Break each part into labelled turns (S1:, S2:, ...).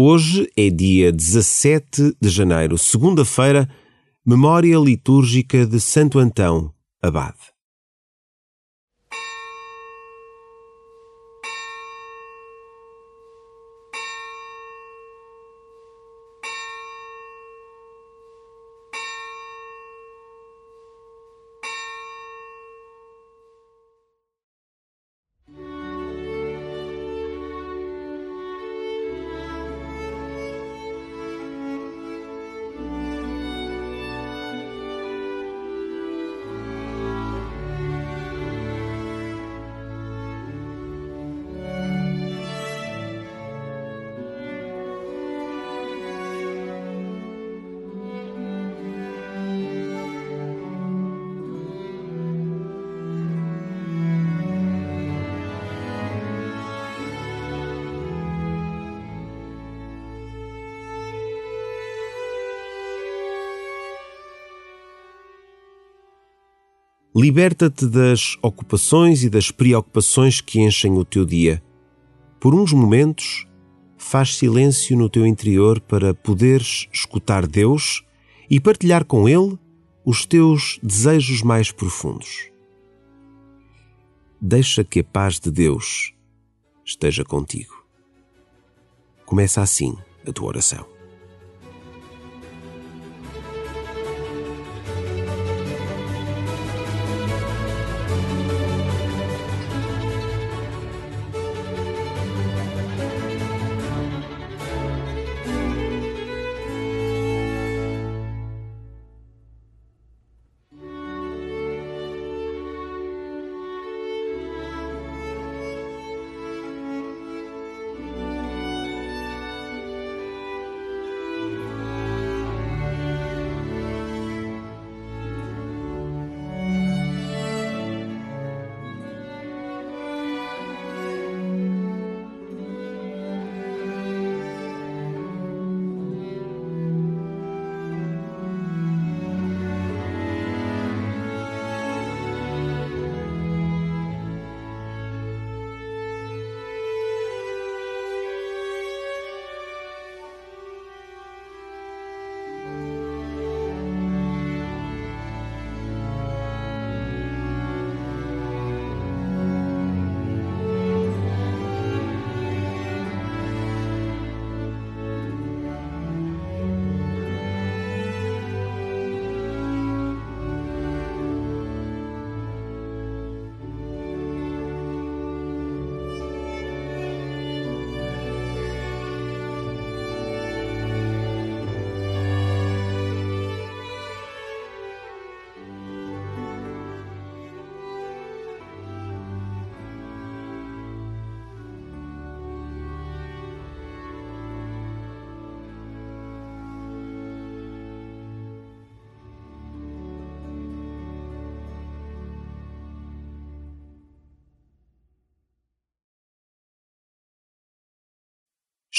S1: Hoje é dia 17 de janeiro, segunda-feira, memória litúrgica de Santo Antão, Abade. Liberta-te das ocupações e das preocupações que enchem o teu dia. Por uns momentos, faz silêncio no teu interior para poderes escutar Deus e partilhar com Ele os teus desejos mais profundos. Deixa que a paz de Deus esteja contigo. Começa assim a tua oração.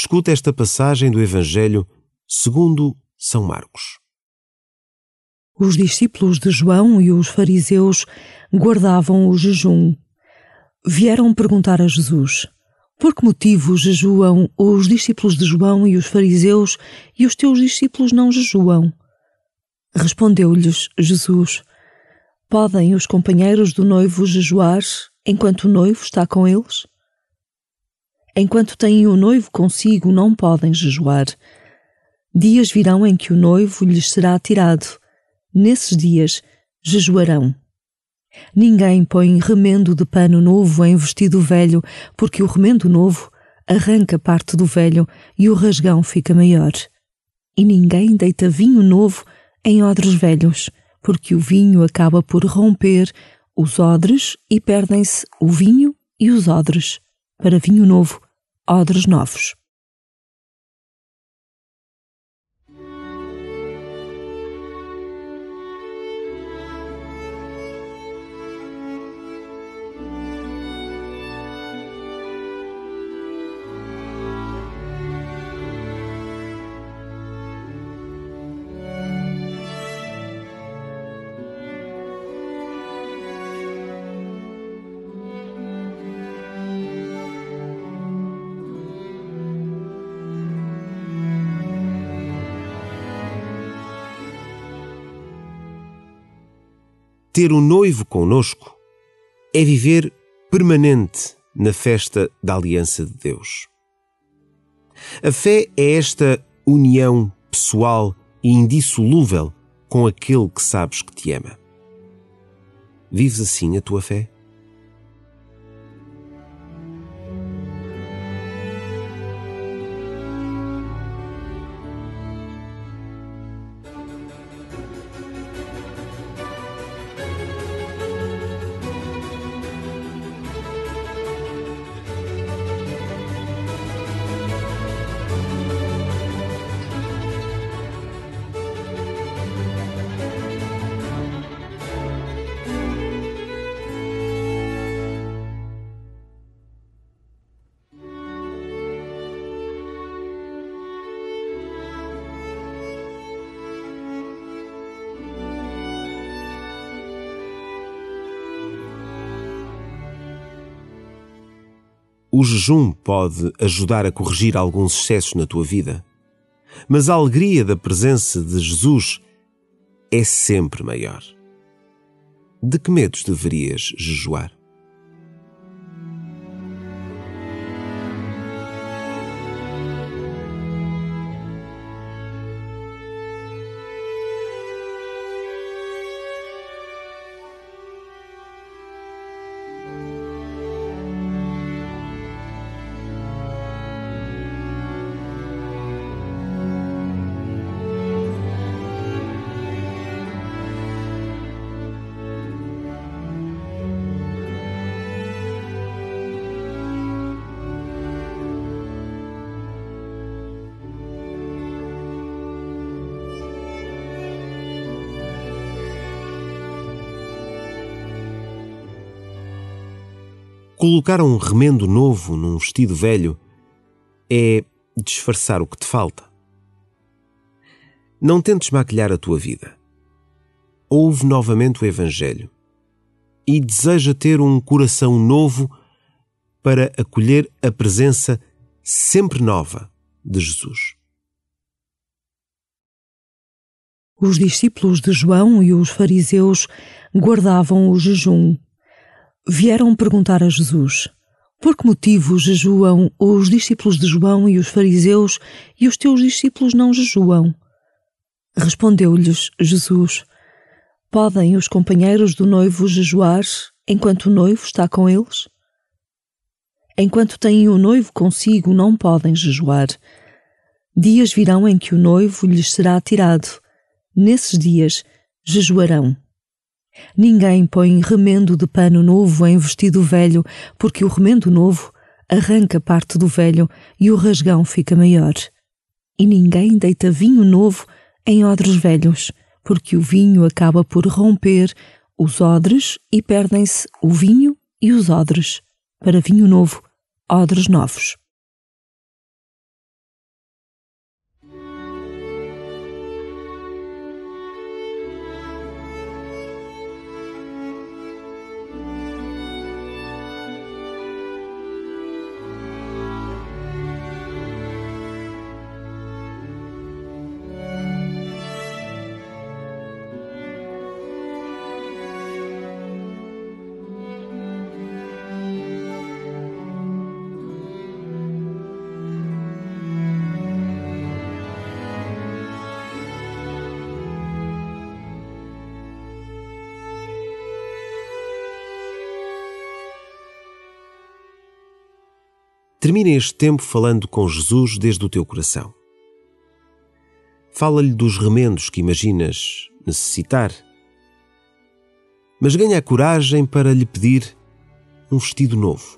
S1: Escuta esta passagem do Evangelho segundo São Marcos.
S2: Os discípulos de João e os fariseus guardavam o jejum. Vieram perguntar a Jesus: Por que motivo jejuam os discípulos de João e os fariseus e os teus discípulos não jejuam? Respondeu-lhes Jesus: Podem os companheiros do noivo jejuar enquanto o noivo está com eles? Enquanto têm o noivo consigo, não podem jejuar. Dias virão em que o noivo lhes será tirado. Nesses dias jejuarão. Ninguém põe remendo de pano novo em vestido velho, porque o remendo novo arranca parte do velho e o rasgão fica maior. E ninguém deita vinho novo em odres velhos, porque o vinho acaba por romper os odres e perdem-se o vinho e os odres. Para vinho novo, odres novos.
S1: Ter o noivo conosco é viver permanente na festa da aliança de Deus. A fé é esta união pessoal e indissolúvel com aquele que sabes que te ama. Vives assim a tua fé? O jejum pode ajudar a corrigir alguns excessos na tua vida, mas a alegria da presença de Jesus é sempre maior. De que medos deverias jejuar? Colocar um remendo novo num vestido velho é disfarçar o que te falta. Não tentes maquilhar a tua vida. Ouve novamente o Evangelho e deseja ter um coração novo para acolher a presença sempre nova de Jesus.
S2: Os discípulos de João e os fariseus guardavam o jejum vieram perguntar a Jesus: Por que motivo jejuam os discípulos de João e os fariseus e os teus discípulos não jejuam? Respondeu-lhes Jesus: Podem os companheiros do noivo jejuar enquanto o noivo está com eles? Enquanto têm o noivo consigo, não podem jejuar. Dias virão em que o noivo lhes será tirado. Nesses dias jejuarão. Ninguém põe remendo de pano novo em vestido velho, porque o remendo novo arranca parte do velho e o rasgão fica maior. E ninguém deita vinho novo em odres velhos, porque o vinho acaba por romper os odres e perdem-se o vinho e os odres. Para vinho novo, odres novos.
S1: Termina este tempo falando com Jesus desde o teu coração. Fala-lhe dos remendos que imaginas necessitar, mas ganha a coragem para lhe pedir um vestido novo.